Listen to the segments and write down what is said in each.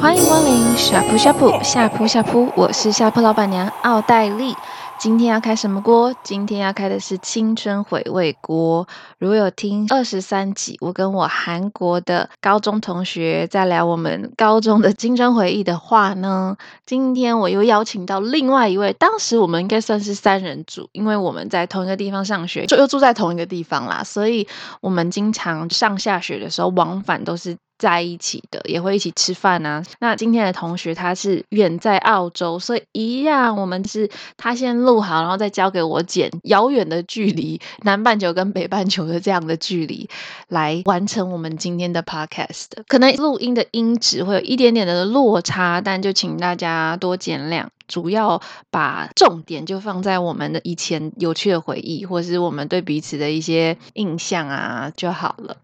欢迎光临下铺下铺下铺下铺，我是下铺老板娘奥黛丽。今天要开什么锅？今天要开的是青春回味锅。如果有听二十三集，我跟我韩国的高中同学在聊我们高中的青春回忆的话呢，今天我又邀请到另外一位，当时我们应该算是三人组，因为我们在同一个地方上学，就又住在同一个地方啦，所以我们经常上下学的时候往返都是。在一起的也会一起吃饭啊。那今天的同学他是远在澳洲，所以一样，我们是他先录好，然后再交给我剪，遥远的距离，南半球跟北半球的这样的距离，来完成我们今天的 podcast。可能录音的音质会有一点点的落差，但就请大家多见谅。主要把重点就放在我们的以前有趣的回忆，或是我们对彼此的一些印象啊就好了。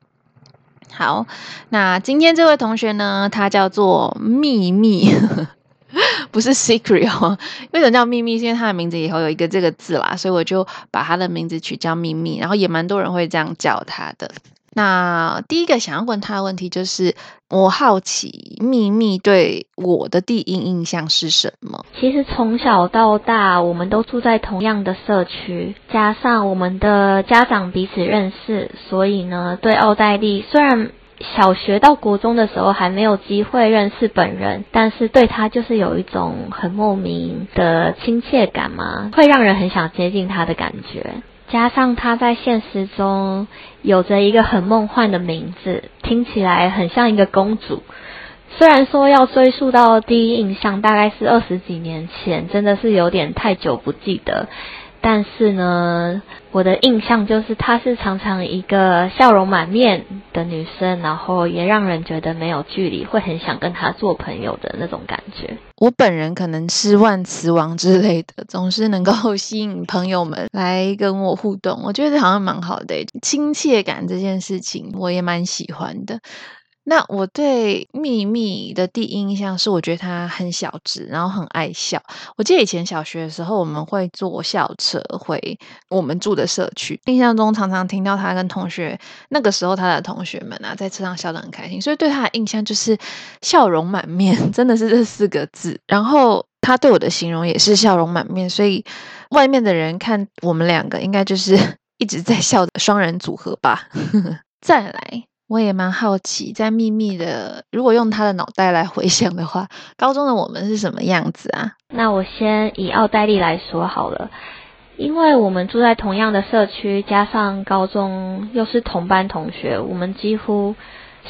好，那今天这位同学呢，他叫做秘密，不是 secret 哦。为什么叫秘密？是因为他的名字以后有一个这个字啦，所以我就把他的名字取叫秘密。然后也蛮多人会这样叫他的。那第一个想要问他的问题就是，我好奇秘密对我的第一印象是什么？其实从小到大，我们都住在同样的社区，加上我们的家长彼此认识，所以呢，对奥黛丽虽然小学到国中的时候还没有机会认识本人，但是对她就是有一种很莫名的亲切感嘛，会让人很想接近她的感觉。加上他在现实中有着一个很梦幻的名字，听起来很像一个公主。虽然说要追溯到第一印象，大概是二十几年前，真的是有点太久不记得。但是呢，我的印象就是她是常常一个笑容满面的女生，然后也让人觉得没有距离，会很想跟她做朋友的那种感觉。我本人可能是万磁王之类的，总是能够吸引朋友们来跟我互动。我觉得好像蛮好的，亲切感这件事情我也蛮喜欢的。那我对秘密的第一印象是，我觉得他很小只，然后很爱笑。我记得以前小学的时候，我们会坐校车回我们住的社区，印象中常常听到他跟同学，那个时候他的同学们啊，在车上笑得很开心，所以对他的印象就是笑容满面，真的是这四个字。然后他对我的形容也是笑容满面，所以外面的人看我们两个，应该就是 一直在笑的双人组合吧。再来。我也蛮好奇，在秘密的，如果用他的脑袋来回想的话，高中的我们是什么样子啊？那我先以奥黛丽来说好了，因为我们住在同样的社区，加上高中又是同班同学，我们几乎。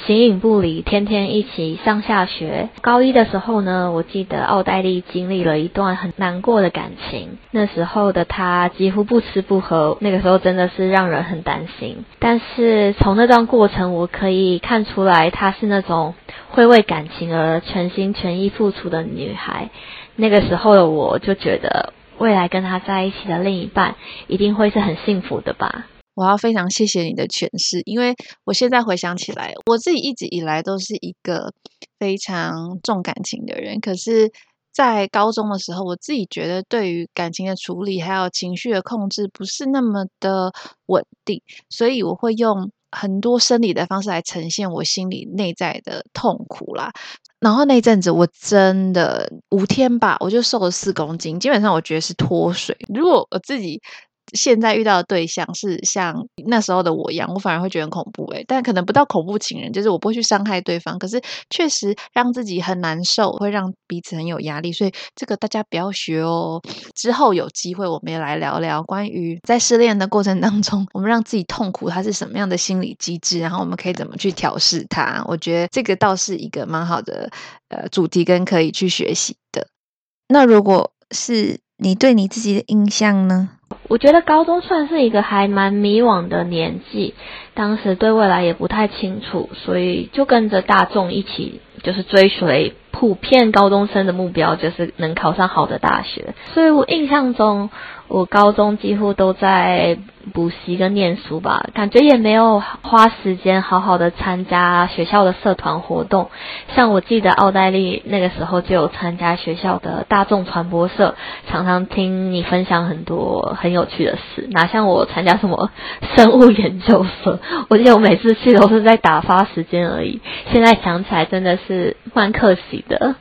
形影不离，天天一起上下学。高一的时候呢，我记得奥黛丽经历了一段很难过的感情。那时候的她几乎不吃不喝，那个时候真的是让人很担心。但是从那段过程，我可以看出来，她是那种会为感情而全心全意付出的女孩。那个时候的我就觉得，未来跟她在一起的另一半一定会是很幸福的吧。我要非常谢谢你的诠释，因为我现在回想起来，我自己一直以来都是一个非常重感情的人。可是，在高中的时候，我自己觉得对于感情的处理还有情绪的控制不是那么的稳定，所以我会用很多生理的方式来呈现我心里内在的痛苦啦。然后那阵子我真的五天吧，我就瘦了四公斤，基本上我觉得是脱水。如果我自己。现在遇到的对象是像那时候的我一样，我反而会觉得很恐怖诶，但可能不到恐怖情人，就是我不会去伤害对方，可是确实让自己很难受，会让彼此很有压力，所以这个大家不要学哦。之后有机会我们也来聊聊关于在失恋的过程当中，我们让自己痛苦，它是什么样的心理机制，然后我们可以怎么去调试它。我觉得这个倒是一个蛮好的呃主题跟可以去学习的。那如果是你对你自己的印象呢？我觉得高中算是一个还蛮迷惘的年纪，当时对未来也不太清楚，所以就跟着大众一起，就是追随普遍高中生的目标，就是能考上好的大学。所以我印象中，我高中几乎都在补习跟念书吧，感觉也没有花时间好好的参加学校的社团活动。像我记得奥黛丽那个时候就有参加学校的大众传播社，常常听你分享很多很有趣的事。哪像我参加什么生物研究社，我记得我每次去都是在打发时间而已。现在想起来真的是蛮可惜的。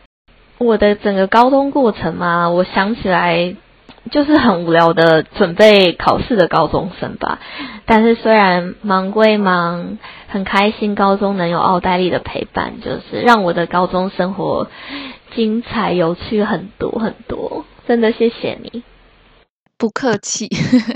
我的整个高中过程嘛，我想起来就是很无聊的准备考试的高中生吧。但是虽然忙归忙，很开心高中能有奥黛丽的陪伴，就是让我的高中生活精彩有趣很多很多。真的谢谢你，不客气。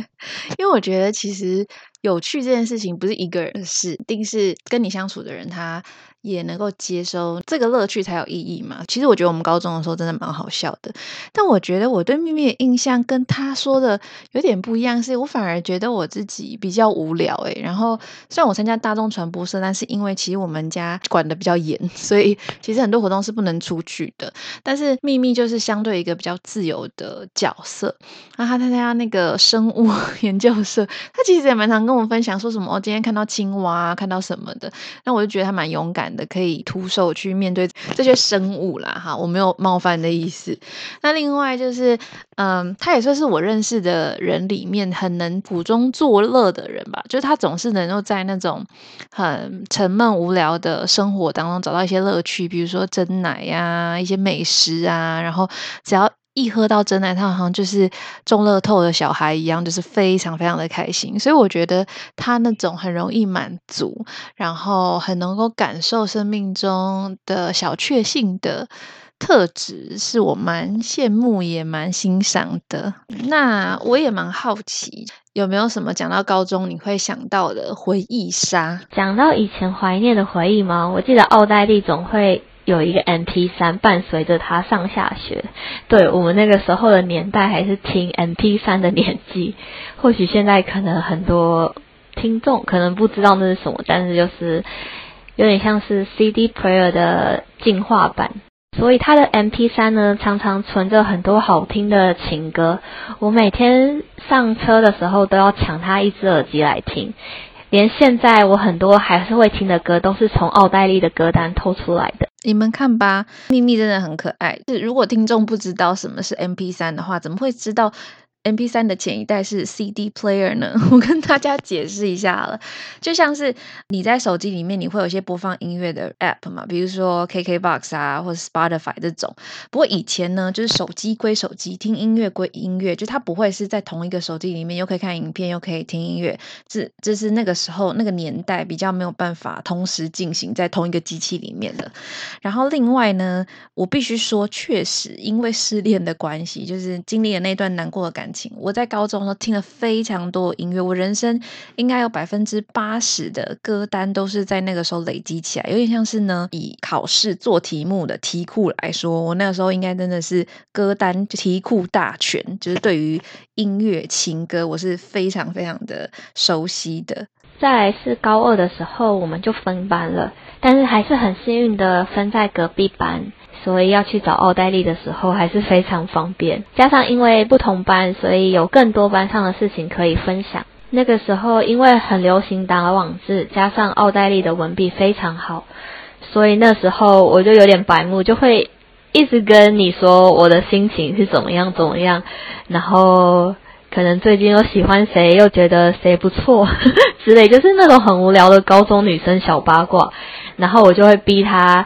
因为我觉得其实有趣这件事情不是一个人的事，定是跟你相处的人他。也能够接收这个乐趣才有意义嘛。其实我觉得我们高中的时候真的蛮好笑的，但我觉得我对秘密的印象跟他说的有点不一样，是我反而觉得我自己比较无聊诶。然后虽然我参加大众传播社，但是因为其实我们家管得比较严，所以其实很多活动是不能出去的。但是秘密就是相对一个比较自由的角色。那他参加那个生物 研究社，他其实也蛮常跟我分享说什么哦，今天看到青蛙，看到什么的。那我就觉得他蛮勇敢的，可以徒手去面对这些生物啦，哈，我没有冒犯的意思。那另外就是，嗯，他也算是我认识的人里面很能苦中作乐的人吧，就是他总是能够在那种很沉闷无聊的生活当中找到一些乐趣，比如说蒸奶呀、一些美食啊，然后只要。一喝到真奶，他好像就是中乐透的小孩一样，就是非常非常的开心。所以我觉得他那种很容易满足，然后很能够感受生命中的小确幸的特质，是我蛮羡慕也蛮欣赏的。那我也蛮好奇，有没有什么讲到高中你会想到的回忆杀？讲到以前怀念的回忆吗？我记得奥黛丽总会。有一个 MP3 伴随着他上下学，对，我们那个时候的年代还是听 MP3 的年纪，或许现在可能很多听众可能不知道那是什么，但是就是有点像是 CD player 的进化版，所以他的 MP3 呢，常常存着很多好听的情歌，我每天上车的时候都要抢他一只耳机来听。连现在我很多还是会听的歌，都是从奥黛丽的歌单偷出来的。你们看吧，秘密真的很可爱。是如果听众不知道什么是 MP 三的话，怎么会知道？MP3 的前一代是 CD player 呢，我跟大家解释一下了，就像是你在手机里面，你会有一些播放音乐的 app 嘛，比如说 KKBOX 啊，或者 Spotify 这种。不过以前呢，就是手机归手机，听音乐归音乐，就它不会是在同一个手机里面又可以看影片又可以听音乐，这这是那个时候那个年代比较没有办法同时进行在同一个机器里面的。然后另外呢，我必须说，确实因为失恋的关系，就是经历了那段难过的感。我在高中的时候听了非常多音乐，我人生应该有百分之八十的歌单都是在那个时候累积起来，有点像是呢，以考试做题目的题库来说，我那个时候应该真的是歌单题库大全，就是对于音乐情歌我是非常非常的熟悉的。再来是高二的时候，我们就分班了，但是还是很幸运的分在隔壁班。所以要去找奥黛丽的时候还是非常方便，加上因为不同班，所以有更多班上的事情可以分享。那个时候因为很流行打网字，加上奥黛丽的文笔非常好，所以那时候我就有点白目，就会一直跟你说我的心情是怎么样怎么样，然后可能最近又喜欢谁，又觉得谁不错之类，就是那种很无聊的高中女生小八卦，然后我就会逼她。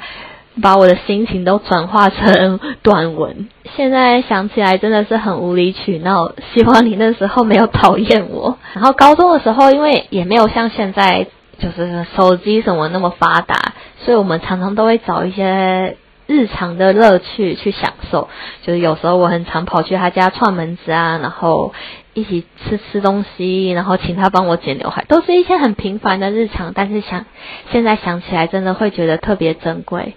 把我的心情都转化成短文，现在想起来真的是很无理取闹。希望你那时候没有讨厌我。然后高中的时候，因为也没有像现在就是手机什么那么发达，所以我们常常都会找一些日常的乐趣去享受。就是有时候我很常跑去他家串门子啊，然后一起吃吃东西，然后请他帮我剪刘海，都是一些很平凡的日常。但是想现在想起来，真的会觉得特别珍贵。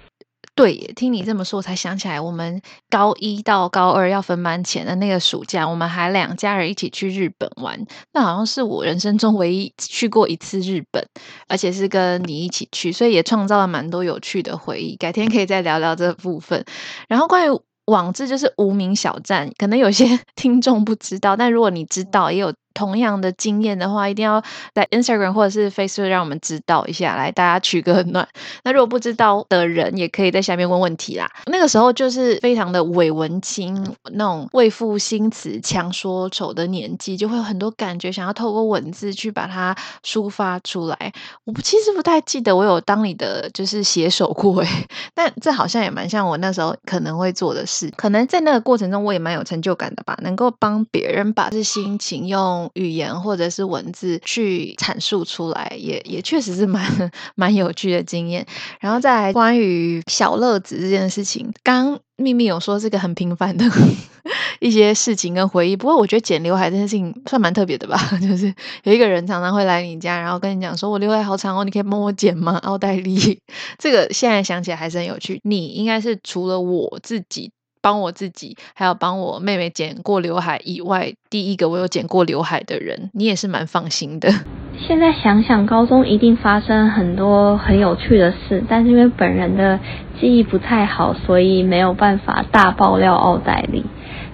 对，听你这么说，我才想起来，我们高一到高二要分班前的那个暑假，我们还两家人一起去日本玩。那好像是我人生中唯一去过一次日本，而且是跟你一起去，所以也创造了蛮多有趣的回忆。改天可以再聊聊这部分。然后关于网志就是无名小站，可能有些 听众不知道，但如果你知道，也有。同样的经验的话，一定要在 Instagram 或者是 Facebook 让我们知道一下，来大家取个暖。那如果不知道的人，也可以在下面问问题啦。那个时候就是非常的伪文青，那种为赋新词强说愁的年纪，就会有很多感觉想要透过文字去把它抒发出来。我其实不太记得我有当你的就是写手过诶，但这好像也蛮像我那时候可能会做的事。可能在那个过程中，我也蛮有成就感的吧，能够帮别人把这心情用。语言或者是文字去阐述出来，也也确实是蛮蛮有趣的经验。然后再来关于小乐子这件事情，刚刚秘密有说这个很平凡的 一些事情跟回忆。不过我觉得剪刘海这件事情算蛮特别的吧，就是有一个人常常会来你家，然后跟你讲说：“我刘海好长哦，你可以帮我剪吗？”奥黛丽，这个现在想起来还是很有趣。你应该是除了我自己。帮我自己，还有帮我妹妹剪过刘海以外，第一个我有剪过刘海的人，你也是蛮放心的。现在想想，高中一定发生很多很有趣的事，但是因为本人的记忆不太好，所以没有办法大爆料奥黛丽。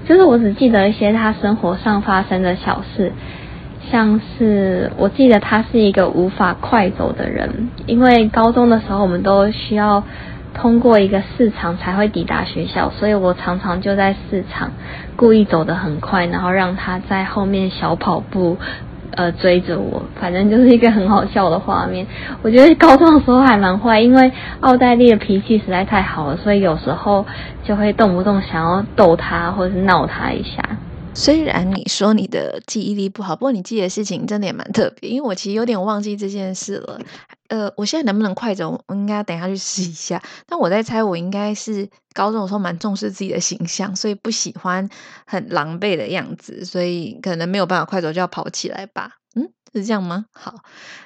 就是我只记得一些她生活上发生的小事，像是我记得她是一个无法快走的人，因为高中的时候我们都需要。通过一个市场才会抵达学校，所以我常常就在市场故意走得很快，然后让他在后面小跑步，呃，追着我。反正就是一个很好笑的画面。我觉得高中的时候还蛮坏，因为奥黛丽的脾气实在太好了，所以有时候就会动不动想要逗他或者是闹他一下。虽然你说你的记忆力不好，不过你记得事情真的也蛮特别。因为我其实有点忘记这件事了。呃，我现在能不能快走？我应该等一下去试一下。但我在猜，我应该是高中的时候蛮重视自己的形象，所以不喜欢很狼狈的样子，所以可能没有办法快走就要跑起来吧。嗯，是这样吗？好，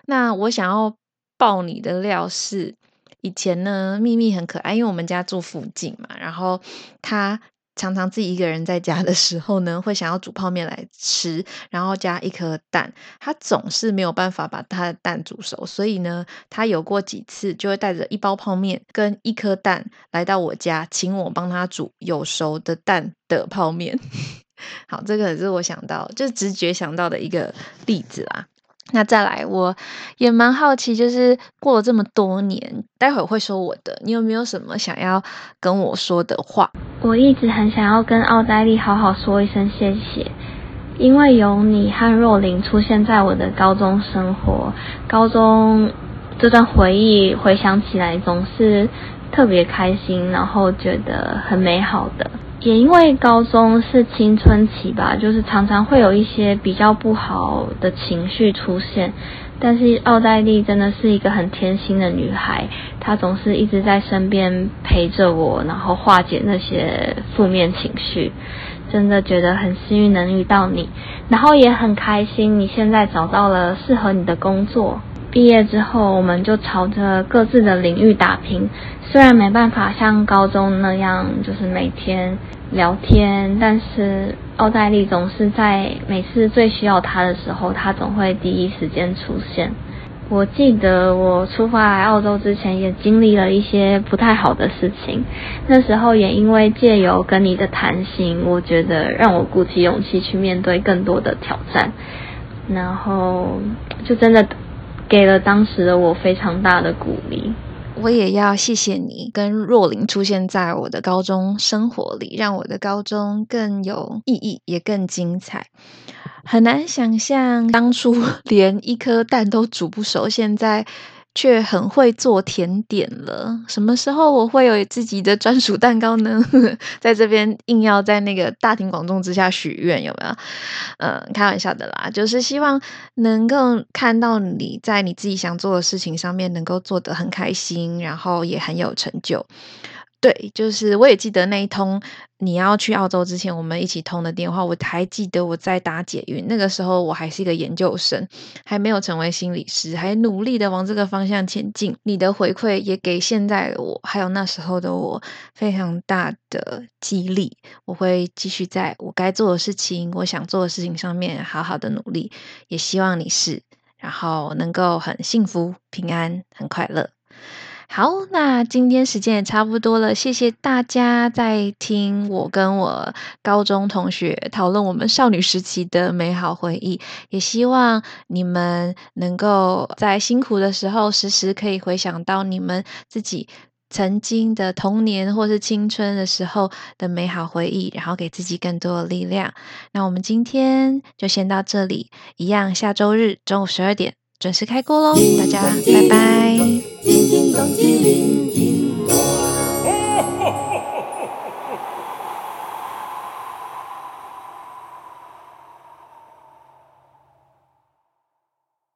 那我想要爆你的料是，以前呢，秘密很可爱，因为我们家住附近嘛，然后他。常常自己一个人在家的时候呢，会想要煮泡面来吃，然后加一颗蛋。他总是没有办法把他的蛋煮熟，所以呢，他有过几次就会带着一包泡面跟一颗蛋来到我家，请我帮他煮有熟的蛋的泡面。好，这个是我想到，就直觉想到的一个例子啦。那再来，我也蛮好奇，就是过了这么多年，待会儿会说我的，你有没有什么想要跟我说的话？我一直很想要跟奥黛丽好好说一声谢谢，因为有你和若琳出现在我的高中生活，高中这段回忆回想起来总是特别开心，然后觉得很美好的。也因为高中是青春期吧，就是常常会有一些比较不好的情绪出现。但是奥黛丽真的是一个很贴心的女孩，她总是一直在身边陪着我，然后化解那些负面情绪。真的觉得很幸运能遇到你，然后也很开心你现在找到了适合你的工作。毕业之后，我们就朝着各自的领域打拼。虽然没办法像高中那样，就是每天聊天，但是奥黛丽总是在每次最需要他的时候，他总会第一时间出现。我记得我出发来澳洲之前，也经历了一些不太好的事情。那时候也因为借由跟你的谈心，我觉得让我鼓起勇气去面对更多的挑战，然后就真的。给了当时的我非常大的鼓励。我也要谢谢你跟若琳出现在我的高中生活里，让我的高中更有意义，也更精彩。很难想象当初 连一颗蛋都煮不熟，现在。却很会做甜点了。什么时候我会有自己的专属蛋糕呢？在这边硬要在那个大庭广众之下许愿，有没有？嗯，开玩笑的啦，就是希望能够看到你在你自己想做的事情上面能够做得很开心，然后也很有成就。对，就是我也记得那一通你要去澳洲之前，我们一起通的电话。我还记得我在打解运，那个时候我还是一个研究生，还没有成为心理师，还努力的往这个方向前进。你的回馈也给现在的我，还有那时候的我非常大的激励。我会继续在我该做的事情、我想做的事情上面好好的努力，也希望你是，然后能够很幸福、平安、很快乐。好，那今天时间也差不多了，谢谢大家在听我跟我高中同学讨论我们少女时期的美好回忆，也希望你们能够在辛苦的时候，时时可以回想到你们自己曾经的童年或是青春的时候的美好回忆，然后给自己更多的力量。那我们今天就先到这里，一样下周日中午十二点准时开锅喽，大家拜拜。叮叮